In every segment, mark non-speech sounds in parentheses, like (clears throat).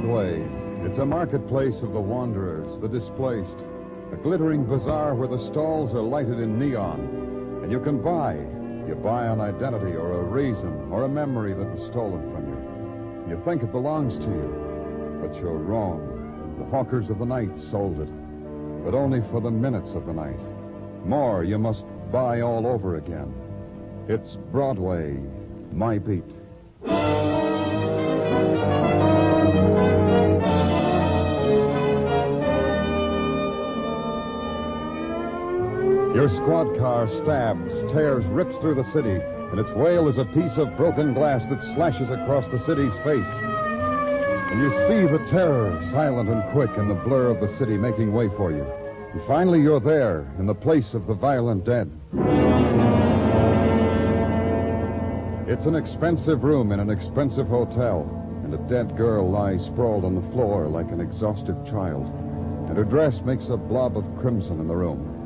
Broadway. It's a marketplace of the wanderers, the displaced. A glittering bazaar where the stalls are lighted in neon. And you can buy. You buy an identity or a reason or a memory that was stolen from you. You think it belongs to you, but you're wrong. The hawkers of the night sold it, but only for the minutes of the night. More you must buy all over again. It's Broadway, my beat. Your squad car stabs, tears, rips through the city, and its wail is a piece of broken glass that slashes across the city's face. And you see the terror, silent and quick, in the blur of the city making way for you. And finally, you're there, in the place of the violent dead. It's an expensive room in an expensive hotel, and a dead girl lies sprawled on the floor like an exhausted child. And her dress makes a blob of crimson in the room.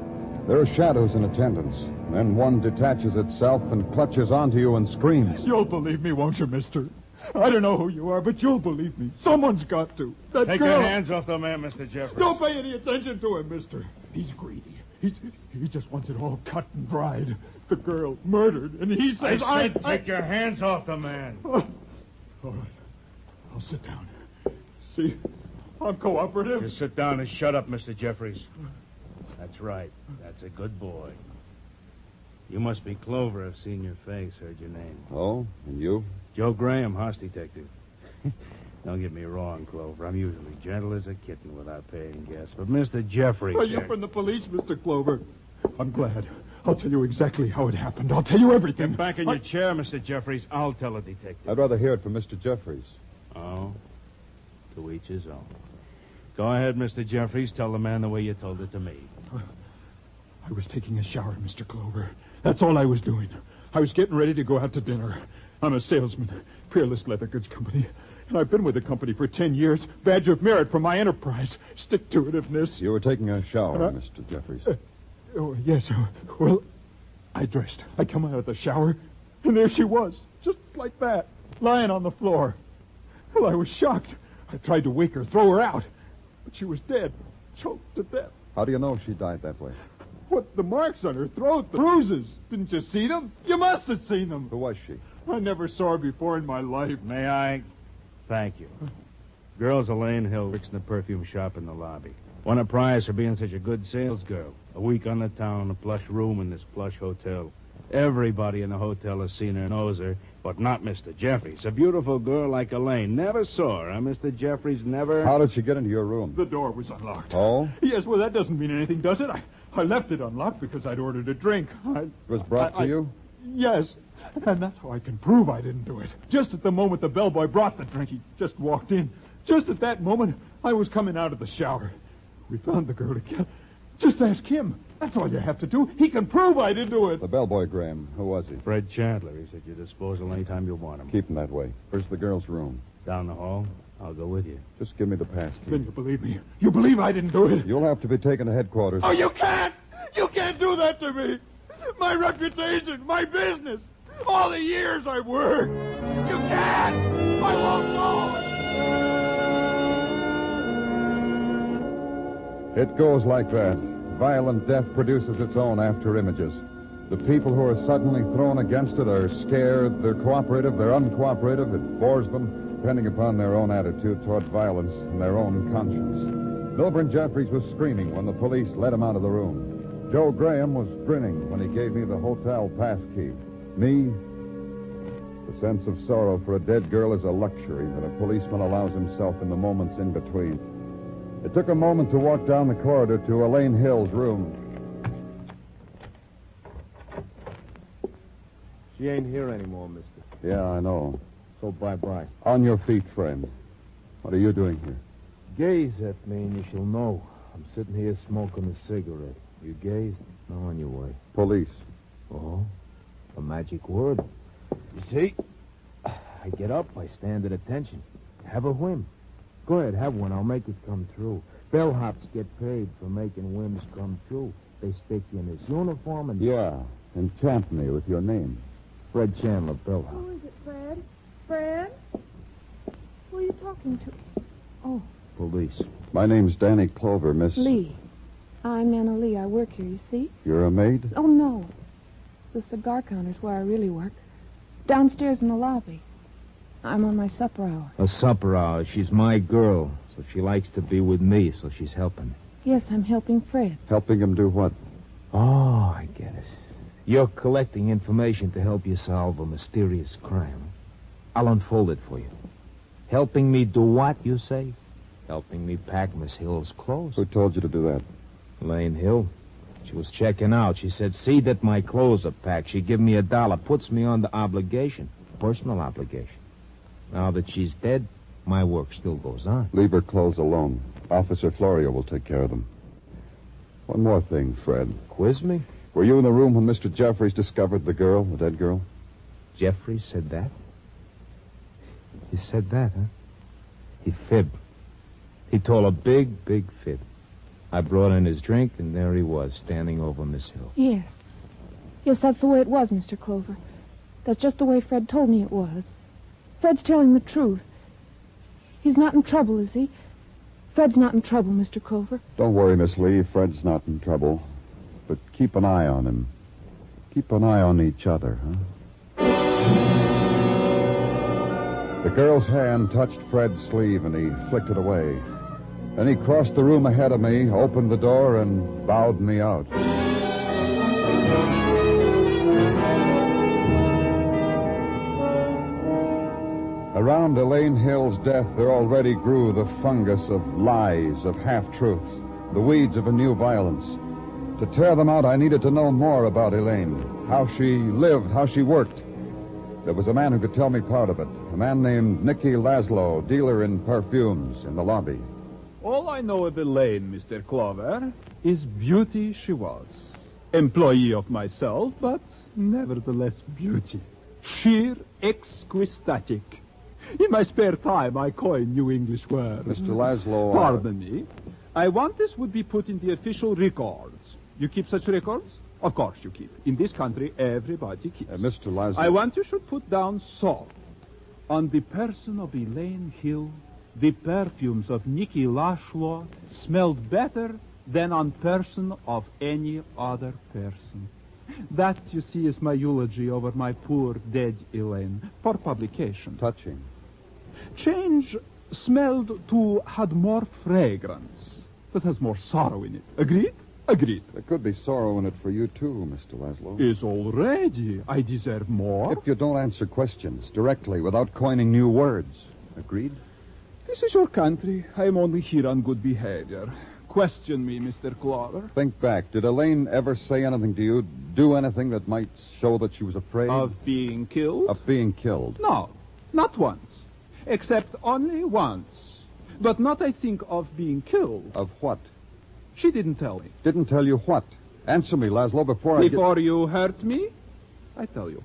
There are shadows in attendance. Then one detaches itself and clutches onto you and screams. You'll believe me, won't you, mister? I don't know who you are, but you'll believe me. Someone's got to. That Take girl... your hands off the man, Mr. Jeffries. Don't pay any attention to him, mister. He's greedy. He's, he just wants it all cut and dried. The girl murdered, and he says I... said take your hands off the man. Oh. All right. I'll sit down. See, I'm cooperative. You sit down and shut up, Mr. Jeffries. That's right. That's a good boy. You must be Clover. I've seen your face, heard your name. Oh, and you? Joe Graham, house detective. (laughs) Don't get me wrong, Clover. I'm usually gentle as a kitten without paying guests. But Mr. Jeffries. Are you here- from the police, Mr. Clover? I'm glad. I'll tell you exactly how it happened. I'll tell you everything. Get back in I- your chair, Mr. Jeffries. I'll tell a detective. I'd rather hear it from Mr. Jeffries. Oh, to each his own. Go ahead, Mr. Jeffries. Tell the man the way you told it to me. I was taking a shower, Mr. Clover. That's all I was doing. I was getting ready to go out to dinner. I'm a salesman, Peerless Leather Goods Company. And I've been with the company for ten years. Badge of merit for my enterprise. Stick to itiveness. You were taking a shower, Uh, Mr. Jeffries. Oh, yes. uh, Well, I dressed. I come out of the shower, and there she was, just like that, lying on the floor. Well, I was shocked. I tried to wake her, throw her out, but she was dead, choked to death. How do you know she died that way? What, the marks on her throat, the bruises. Didn't you see them? You must have seen them. Who was she? I never saw her before in my life. May I? Thank you. Girl's Elaine Hill works in the perfume shop in the lobby. Won a prize for being such a good sales girl. A week on the town, a plush room in this plush hotel. Everybody in the hotel has seen her, and knows her, but not Mr. Jeffries. A beautiful girl like Elaine. Never saw her, Mr. Jeffries? Never. How did she get into your room? The door was unlocked. Oh? Yes, well, that doesn't mean anything, does it? I, I left it unlocked because I'd ordered a drink. I, It was brought I- to I- you? Yes, and that's how I can prove I didn't do it. Just at the moment the bellboy brought the drink, he just walked in. Just at that moment, I was coming out of the shower. We found the girl again. Just ask him. That's all you have to do. He can prove I didn't do it. The bellboy, Graham. Who was he? Fred Chandler. He's at your disposal anytime you want him. Keep him that way. Where's the girl's room? Down the hall. I'll go with you. Just give me the pass key. Then you believe me. You believe I didn't do it. You'll have to be taken to headquarters. Oh, you can't! You can't do that to me! My reputation, my business, all the years I've worked. You can't! I won't go! It goes like that. Violent death produces its own after images. The people who are suddenly thrown against it are scared, they're cooperative, they're uncooperative. It bores them, depending upon their own attitude toward violence and their own conscience. Milburn Jeffries was screaming when the police led him out of the room. Joe Graham was grinning when he gave me the hotel pass key. Me, the sense of sorrow for a dead girl is a luxury that a policeman allows himself in the moments in between. It took a moment to walk down the corridor to Elaine Hill's room. She ain't here anymore, mister. Yeah, I know. so bye-bye. On your feet, friend. What are you doing here? Gaze at me and you shall know. I'm sitting here smoking a cigarette. You gaze? Now on your way. Police. Oh, a magic word. You see, I get up, I stand at attention. Have a whim. Go ahead, have one. I'll make it come true. Bellhops get paid for making whims come true. They stick you in this uniform and... Yeah. Enchant me with your name. Fred Chandler, bellhop. Who is it, Fred? Fred? Who are you talking to? Oh, Police. My name's Danny Clover, Miss. Lee. I'm Anna Lee. I work here, you see? You're a maid? Oh, no. The cigar counter's where I really work. Downstairs in the lobby. I'm on my supper hour. A supper hour. She's my girl, so she likes to be with me, so she's helping. Yes, I'm helping Fred. Helping him do what? Oh, I get it. You're collecting information to help you solve a mysterious crime. I'll unfold it for you. Helping me do what, you say? Helping me pack Miss Hill's clothes. Who told you to do that? Lane Hill. She was checking out. She said, see that my clothes are packed. She give me a dollar, puts me on the obligation, personal obligation. Now that she's dead, my work still goes on. Leave her clothes alone. Officer Florio will take care of them. One more thing, Fred. Quiz me? Were you in the room when Mr. Jeffries discovered the girl, the dead girl? Jeffries said that? He said that, huh? He fibbed. He told a big, big fib. I brought in his drink, and there he was, standing over Miss Hill. Yes. Yes, that's the way it was, Mr. Clover. That's just the way Fred told me it was. Fred's telling the truth. He's not in trouble, is he? Fred's not in trouble, Mr. Clover. Don't worry, Miss Lee. Fred's not in trouble. But keep an eye on him. Keep an eye on each other, huh? The girl's hand touched Fred's sleeve and he flicked it away. Then he crossed the room ahead of me, opened the door, and bowed me out. Around Elaine Hill's death, there already grew the fungus of lies, of half truths, the weeds of a new violence. To tear them out, I needed to know more about Elaine, how she lived, how she worked. There was a man who could tell me part of it, a man named Nicky Laszlo, dealer in perfumes, in the lobby. All I know of Elaine, Mr. Clover, is beauty she was. Employee of myself, but nevertheless beauty. Sheer exquisitic. In my spare time, I coin new English words. Mr. Laszlo. uh, Pardon me. I want this would be put in the official records. You keep such records? Of course you keep. In this country, everybody keeps. Uh, Mr. Laszlo. I want you should put down so. On the person of Elaine Hill, the perfumes of Nicky Laszlo smelled better than on person of any other person. That, you see, is my eulogy over my poor dead Elaine for publication. Touching. Change smelled to had more fragrance, That has more sorrow in it. Agreed? Agreed. There could be sorrow in it for you, too, Mr. Laszlo. Is already. I deserve more. If you don't answer questions directly without coining new words. Agreed? This is your country. I am only here on good behavior. Question me, Mr. Clover. Think back. Did Elaine ever say anything to you, do anything that might show that she was afraid Of being killed? of being killed? No, not once. Except only once. But not, I think, of being killed. Of what? She didn't tell me. Didn't tell you what? Answer me, Laszlo, before I Before you hurt me, I tell you.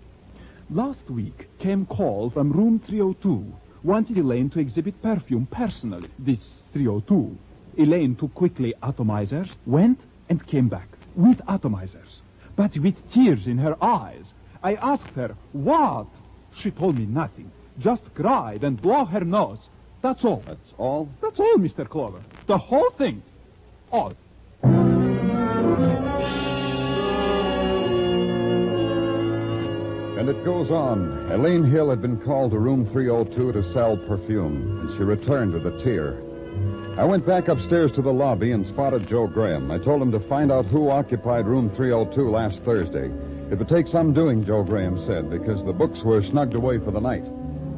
Last week came call from room 302. Wanted Elaine to exhibit perfume personally. This 302. Elaine took quickly atomizers, went and came back with atomizers, but with tears in her eyes. I asked her, what? She told me nothing. Just cried and blow her nose. That's all. That's all? That's all, Mr. Clover. The whole thing. All. And it goes on. Elaine Hill had been called to room 302 to sell perfume, and she returned with a tear. I went back upstairs to the lobby and spotted Joe Graham. I told him to find out who occupied room 302 last Thursday. It would take some doing, Joe Graham said, because the books were snugged away for the night.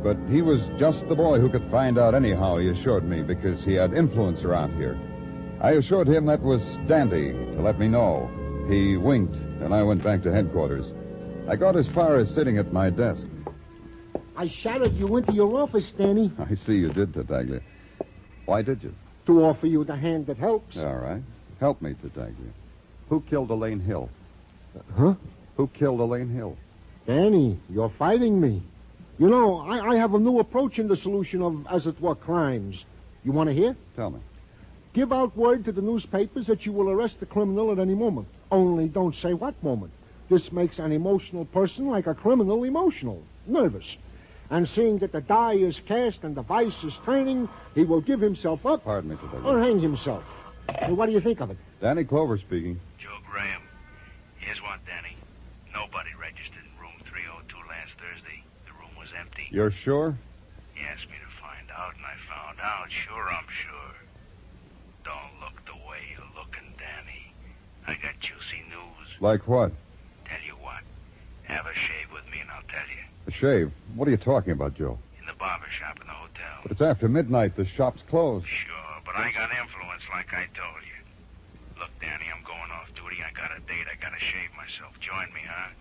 But he was just the boy who could find out anyhow, he assured me, because he had influence around here. I assured him that was Dandy to let me know. He winked, and I went back to headquarters. I got as far as sitting at my desk. I shouted you into your office, Danny, (laughs) I see you did, Tartaglia. Why did you? to offer you the hand that helps. All right. Help me, Tartaglia. Who killed Elaine Hill? Huh? Who killed Elaine Hill? Danny, you're fighting me. You know, I, I have a new approach in the solution of, as it were, crimes. You want to hear? Tell me. Give out word to the newspapers that you will arrest the criminal at any moment. Only don't say what moment. This makes an emotional person like a criminal emotional, nervous. And seeing that the die is cast and the vice is turning, he will give himself up Pardon me, Tartaglia. or hang himself. Well, what do you think of it? Danny Clover speaking. Joe Graham. Here's what, Danny. Nobody registered in room 302 last Thursday. The room was empty. You're sure? He asked me to find out, and I found out. Sure, I'm sure. Don't look the way you're looking, Danny. I got juicy news. Like what? Tell you what. Have a shave with me, and I'll tell you. A shave. What are you talking about, Joe? In the barber shop in the hotel. But it's after midnight. The shop's closed. Sure, but I got influence like I told you. Look, Danny, I'm going off duty. I got a date. I gotta shave myself. Join me, huh?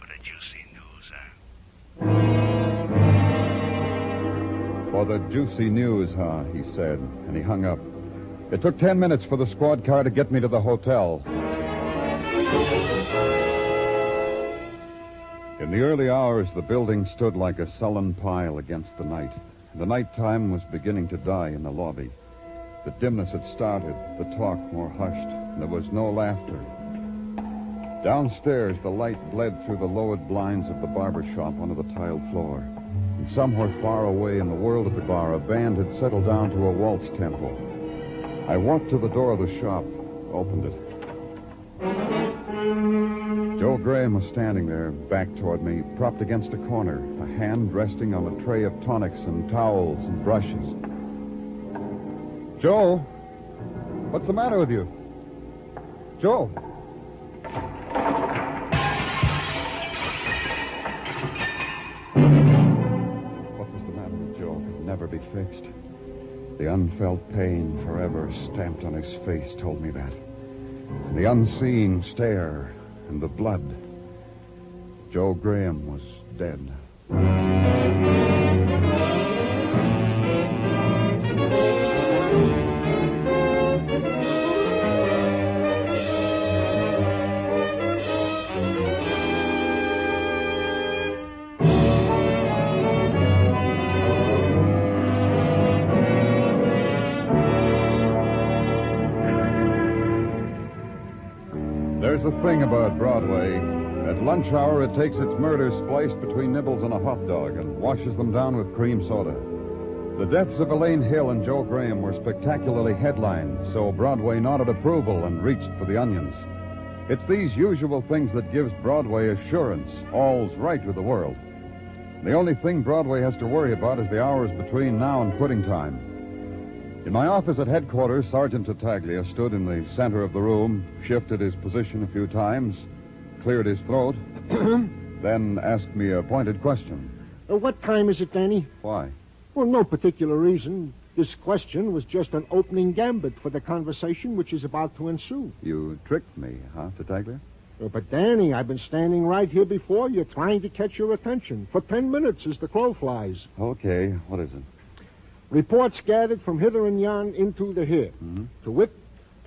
For the juicy news, huh? For the juicy news, huh? He said, and he hung up. It took ten minutes for the squad car to get me to the hotel. In the early hours, the building stood like a sullen pile against the night. The nighttime was beginning to die in the lobby. The dimness had started, the talk more hushed, and there was no laughter. Downstairs, the light bled through the lowered blinds of the barber shop onto the tiled floor. And somewhere far away in the world of the bar, a band had settled down to a waltz tempo. I walked to the door of the shop, opened it. Joe Graham was standing there, back toward me, propped against a corner, a hand resting on a tray of tonics and towels and brushes. Joe, what's the matter with you? Joe. Never be fixed. The unfelt pain forever stamped on his face told me that. And the unseen stare and the blood. Joe Graham was dead. Takes its murders spliced between nibbles and a hot dog and washes them down with cream soda. The deaths of Elaine Hill and Joe Graham were spectacularly headlined, so Broadway nodded approval and reached for the onions. It's these usual things that gives Broadway assurance all's right with the world. The only thing Broadway has to worry about is the hours between now and quitting time. In my office at headquarters, Sergeant Tartaglia stood in the center of the room, shifted his position a few times, cleared his throat, (clears throat) then asked me a pointed question. Uh, what time is it, Danny? Why? Well, no particular reason. This question was just an opening gambit for the conversation which is about to ensue. You tricked me, huh, Tartaglia? Uh, But, Danny, I've been standing right here before you trying to catch your attention for ten minutes as the crow flies. Okay, what is it? Reports gathered from hither and yon into the here. Mhm. To wit,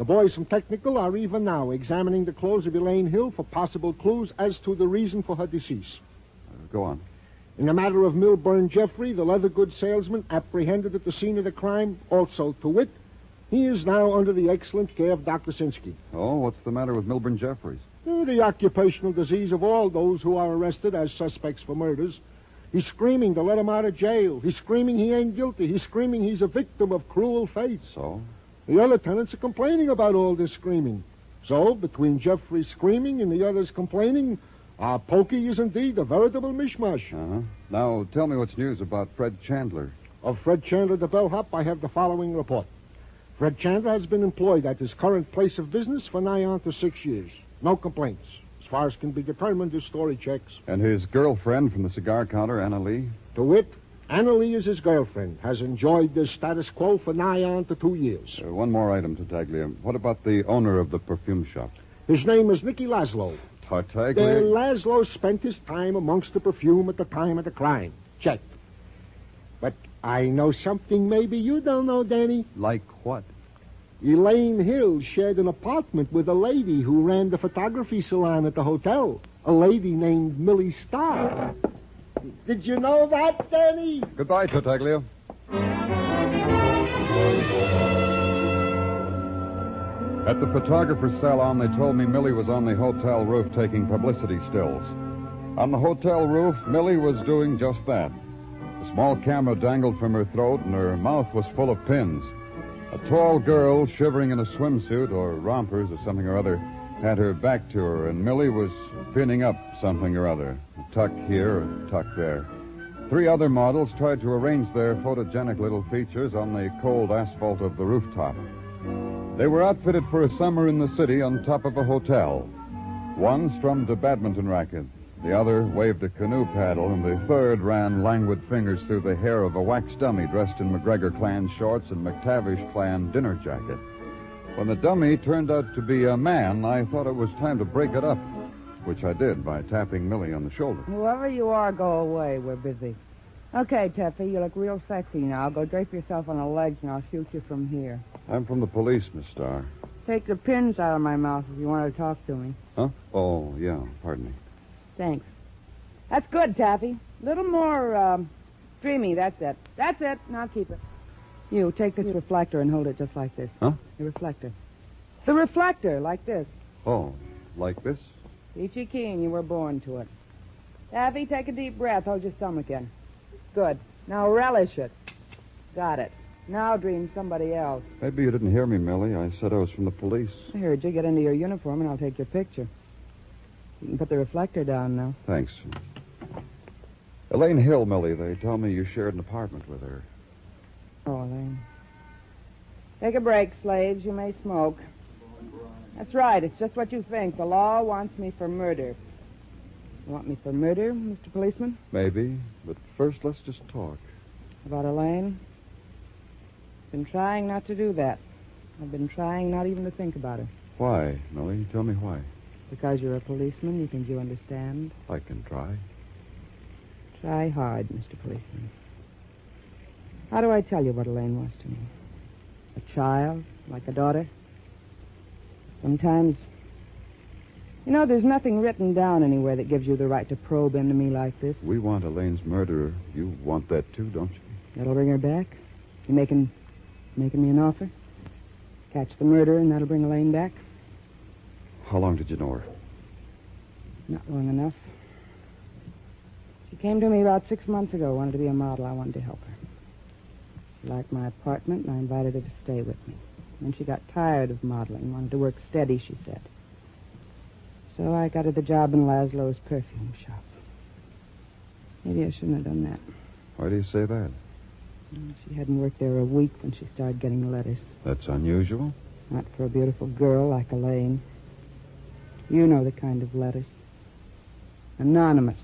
the boys from Technical are even now examining the clothes of Elaine Hill for possible clues as to the reason for her decease. Uh, go on. In the matter of Milburn Jeffrey, the leather goods salesman apprehended at the scene of the crime, also to wit, he is now under the excellent care of Dr. Sinsky. Oh, what's the matter with Milburn Jeffries? Uh, The occupational disease of all those who are arrested as suspects for murders. He's screaming to let him out of jail. He's screaming he ain't guilty. He's screaming he's a victim of cruel fate. So? The other tenants are complaining about all this screaming. So, between Jeffries' screaming and the others complaining, our pokey is indeed a veritable mishmash. Uh-huh. Now, tell me what's news about Fred Chandler. Of Fred Chandler, the bellhop, I have the following report. Fred Chandler has been employed at his current place of business for nigh on to six years. No complaints. As far as can be determined, his story checks. And his girlfriend from the cigar counter, Anna Lee? To wit, Anna Lee is his girlfriend, has enjoyed this status quo for nigh on to two years. Uh, one more item, Tartaglia. What about the owner of the perfume shop? His name is Nicky Laszlo. Tartaglia? Uh, Laszlo spent his time amongst the perfume at the time of the crime. Check. But I know something maybe you don't know, Danny. Like what? Elaine Hill shared an apartment with a lady who ran the photography salon at the hotel. A lady named Millie Starr. Did you know that, Danny? Goodbye, Tartaglia. At the photographer's salon, they told me Millie was on the hotel roof taking publicity stills. On the hotel roof, Millie was doing just that. A small camera dangled from her throat, and her mouth was full of pins. A tall girl, shivering in a swimsuit or rompers or something or other, had her back to her, and Millie was pinning up something or other. A tuck here, a tuck there. Three other models tried to arrange their photogenic little features on the cold asphalt of the rooftop. They were outfitted for a summer in the city on top of a hotel. One strummed a badminton racket, the other waved a canoe paddle, and the third ran languid fingers through the hair of a wax dummy dressed in McGregor clan shorts and McTavish clan dinner jacket. When the dummy turned out to be a man, I thought it was time to break it up, which I did by tapping Millie on the shoulder. Whoever you are, go away. We're busy. Okay, Taffy, you look real sexy now. Go drape yourself on a ledge, and I'll shoot you from here. I'm from the police, Miss Starr. Take the pins out of my mouth if you want to talk to me. Huh? Oh, yeah. Pardon me. Thanks. That's good, Taffy. A little more um, dreamy. That's it. That's it. Now keep it. You take this reflector and hold it just like this. Huh? The reflector. The reflector, like this. Oh, like this? Peachy keen, you were born to it. Taffy, take a deep breath. Hold your stomach in. Good. Now relish it. Got it. Now dream somebody else. Maybe you didn't hear me, Millie. I said I was from the police. I heard you. Get into your uniform and I'll take your picture. You can put the reflector down now. Thanks. Elaine Hill, Millie. They tell me you shared an apartment with her. Oh, Elaine. Take a break, slaves. You may smoke. That's right. It's just what you think. The law wants me for murder. You want me for murder, Mr. Policeman? Maybe. But first, let's just talk. About Elaine? Been trying not to do that. I've been trying not even to think about her. Why, Millie? Tell me why. Because you're a policeman, you think you understand? I can try. Try hard, Mr. Policeman. How do I tell you what Elaine was to me? A child, like a daughter? Sometimes. You know, there's nothing written down anywhere that gives you the right to probe into me like this. We want Elaine's murderer. You want that too, don't you? That'll bring her back. You making making me an offer? Catch the murderer, and that'll bring Elaine back? How long did you know her? Not long enough. She came to me about six months ago, wanted to be a model. I wanted to help her. She liked my apartment, and I invited her to stay with me. Then she got tired of modeling, wanted to work steady, she said. So I got her the job in Laszlo's perfume shop. Maybe I shouldn't have done that. Why do you say that? She hadn't worked there a week when she started getting letters. That's unusual. Not for a beautiful girl like Elaine. You know the kind of letters. Anonymous.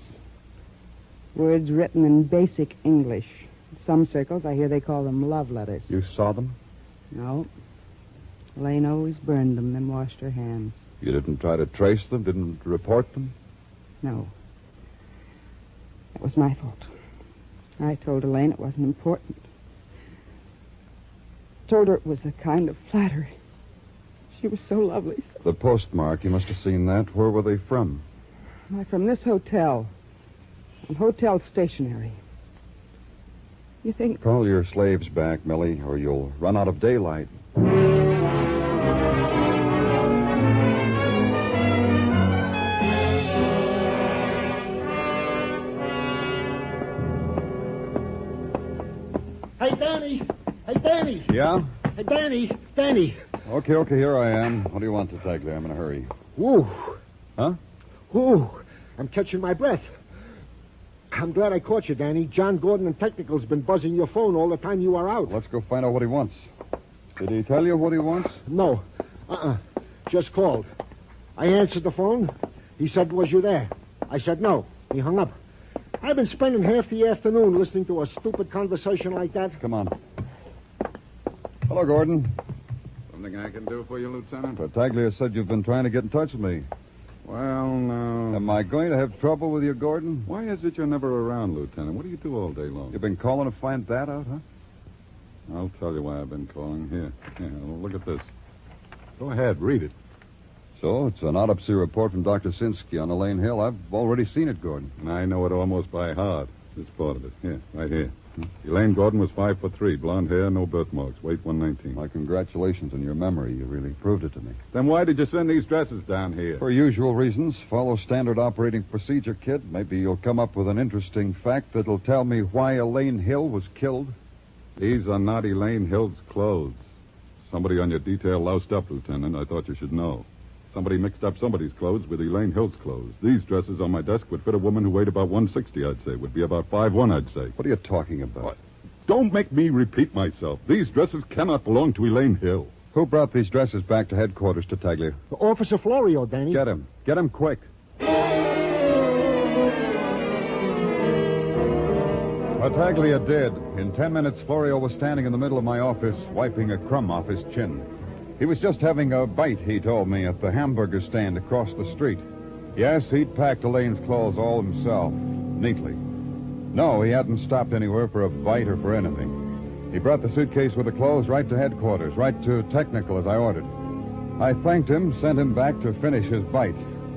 Words written in basic English. In some circles, I hear they call them love letters. You saw them? No. Elaine always burned them, then washed her hands. You didn't try to trace them? Didn't report them? No. That was my fault. I told Elaine it wasn't important. Told her it was a kind of flattery. She was so lovely. The postmark, you must have seen that. Where were they from? Why, from this hotel. And hotel stationery. You think. Call your slaves back, Millie, or you'll run out of daylight. Danny. Okay, okay, here I am. What do you want to take there? I'm in a hurry. Woo. Huh? Woo. I'm catching my breath. I'm glad I caught you, Danny. John Gordon and Technical's been buzzing your phone all the time you are out. Let's go find out what he wants. Did he tell you what he wants? No. Uh-uh. Just called. I answered the phone. He said, was you there? I said no. He hung up. I've been spending half the afternoon listening to a stupid conversation like that. Come on. Hello, Gordon. Something I can do for you, Lieutenant? Tartaglia said you've been trying to get in touch with me. Well, now. Am I going to have trouble with you, Gordon? Why is it you're never around, Lieutenant? What do you do all day long? You've been calling to find that out, huh? I'll tell you why I've been calling. Here. Here, look at this. Go ahead, read it. So, it's an autopsy report from Dr. Sinsky on Elaine Hill. I've already seen it, Gordon. And I know it almost by heart. This part of it. Here, right here. Elaine Gordon was five foot three, blonde hair, no birthmarks, weight 119. My congratulations on your memory. You really proved it to me. Then why did you send these dresses down here? For usual reasons, follow standard operating procedure, kid. Maybe you'll come up with an interesting fact that'll tell me why Elaine Hill was killed. These are not Elaine Hill's clothes. Somebody on your detail loused up, Lieutenant. I thought you should know. Somebody mixed up somebody's clothes with Elaine Hill's clothes. These dresses on my desk would fit a woman who weighed about 160, I'd say. Would be about 5'1, I'd say. What are you talking about? What? Don't make me repeat myself. These dresses cannot belong to Elaine Hill. Who brought these dresses back to headquarters, Tartaglia? Officer Florio, Danny. Get him. Get him quick. Tartaglia did. In ten minutes, Florio was standing in the middle of my office, wiping a crumb off his chin. He was just having a bite, he told me, at the hamburger stand across the street. Yes, he'd packed Elaine's clothes all himself, neatly. No, he hadn't stopped anywhere for a bite or for anything. He brought the suitcase with the clothes right to headquarters, right to technical as I ordered. I thanked him, sent him back to finish his bite.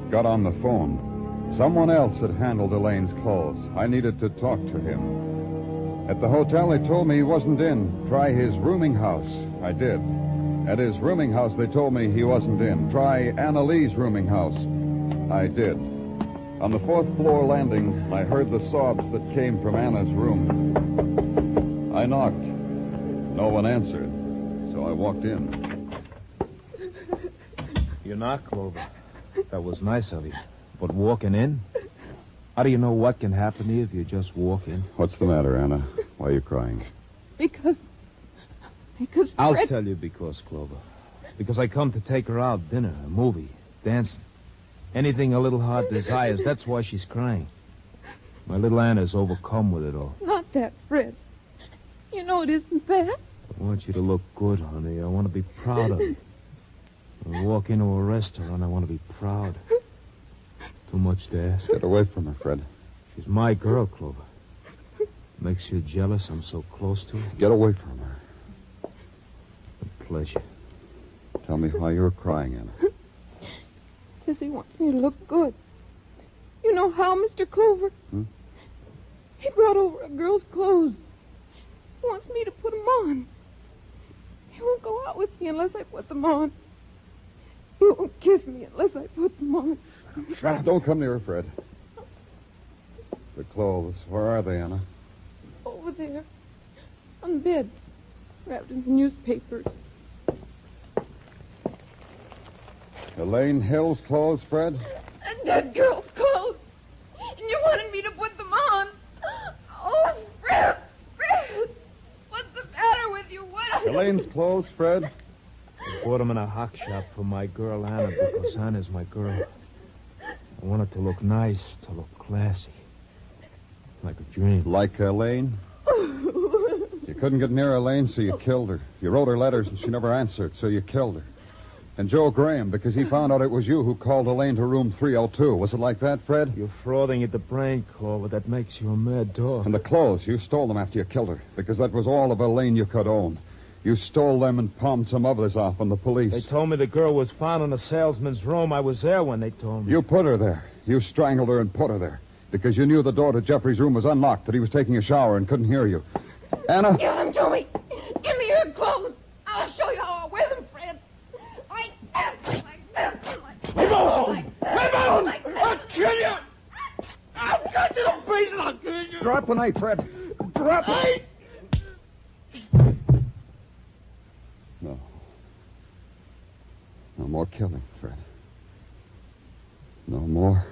Got on the phone. Someone else had handled Elaine's clothes. I needed to talk to him. At the hotel, they told me he wasn't in. Try his rooming house. I did. At his rooming house, they told me he wasn't in. Try Anna Lee's rooming house. I did. On the fourth floor landing, I heard the sobs that came from Anna's room. I knocked. No one answered, so I walked in. You knocked, Clover. That was nice of you. But walking in? How do you know what can happen to you if you just walk in? What's the matter, Anna? Why are you crying? Because. Because I'll tell you because, Clover. Because I come to take her out, dinner, a movie, dancing. Anything a little heart desires, that's why she's crying. My little Anna's overcome with it all. Not that, Fred. You know it isn't that. I want you to look good, honey. I want to be proud of you. I walk into a restaurant, I want to be proud. Too much to ask. Get away from her, Fred. She's my girl, Clover. Makes you jealous I'm so close to her? Get away from her. Tell me why you're crying, Anna. (laughs) Because he wants me to look good. You know how, Mr. Clover? Hmm? He brought over a girl's clothes. He wants me to put them on. He won't go out with me unless I put them on. He won't kiss me unless I put them on. Don't come near her, Fred. The clothes, where are they, Anna? Over there. On the bed. Wrapped in newspapers. Elaine Hill's clothes, Fred? A dead girl's clothes. And you wanted me to put them on. Oh, Fred, Fred. What's the matter with you? What? Elaine's clothes, Fred? I bought them in a hock shop for my girl Anna because Anna's my girl. I want it to look nice, to look classy. Like a dream. Like uh, Elaine? (laughs) You couldn't get near Elaine, so you killed her. You wrote her letters, and she never answered, so you killed her. And Joe Graham, because he found out it was you who called Elaine to room 302. Was it like that, Fred? You're frauding at the brain, Clover. That makes you a mad dog. And the clothes, you stole them after you killed her, because that was all of Elaine you could own. You stole them and palmed some others off on the police. They told me the girl was found in a salesman's room. I was there when they told me. You put her there. You strangled her and put her there. Because you knew the door to Jeffries' room was unlocked, that he was taking a shower and couldn't hear you. Anna? Give them to me. Give me your clothes. I'll show you how I wear them, Fred. Like this, like this, like this. Leave alone! Leave alone! I'll kill you! I'll cut you to pieces! I'll kill you! Drop the knife, Fred. Drop it! No. No more killing, Fred. No more.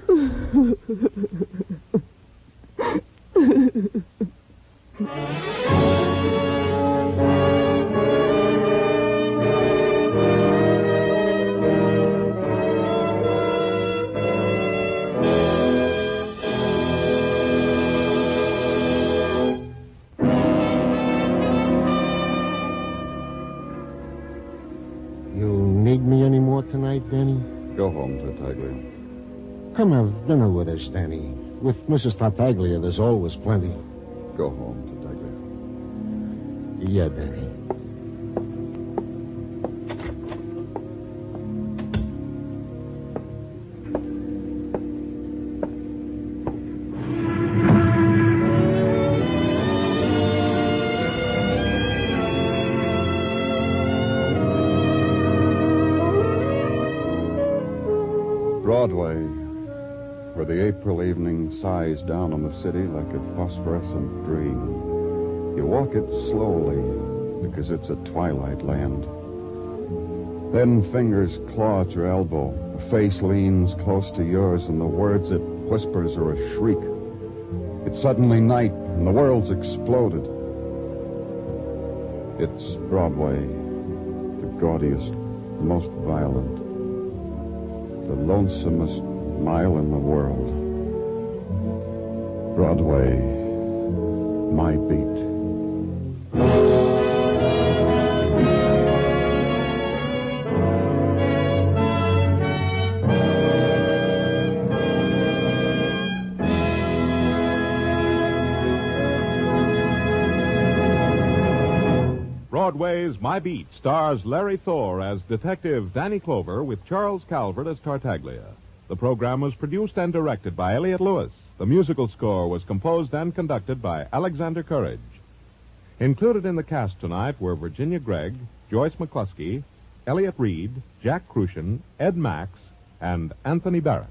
With Mrs. Tartaglia, there's always plenty. Go home, Tartaglia. Yeah, Benny. Broadway, where the April evening sighs down on the city like a phosphorescent dream. You walk it slowly because it's a twilight land. Then fingers claw at your elbow. A face leans close to yours, and the words it whispers are a shriek. It's suddenly night, and the world's exploded. It's Broadway, the gaudiest, most violent, the lonesomest mile in the world. Broadway, my beat. Broadway's My Beat stars Larry Thor as Detective Danny Clover with Charles Calvert as Tartaglia. The program was produced and directed by Elliott Lewis. The musical score was composed and conducted by Alexander Courage. Included in the cast tonight were Virginia Gregg, Joyce McCluskey, Elliott Reid, Jack Kruschen, Ed Max, and Anthony Barrett.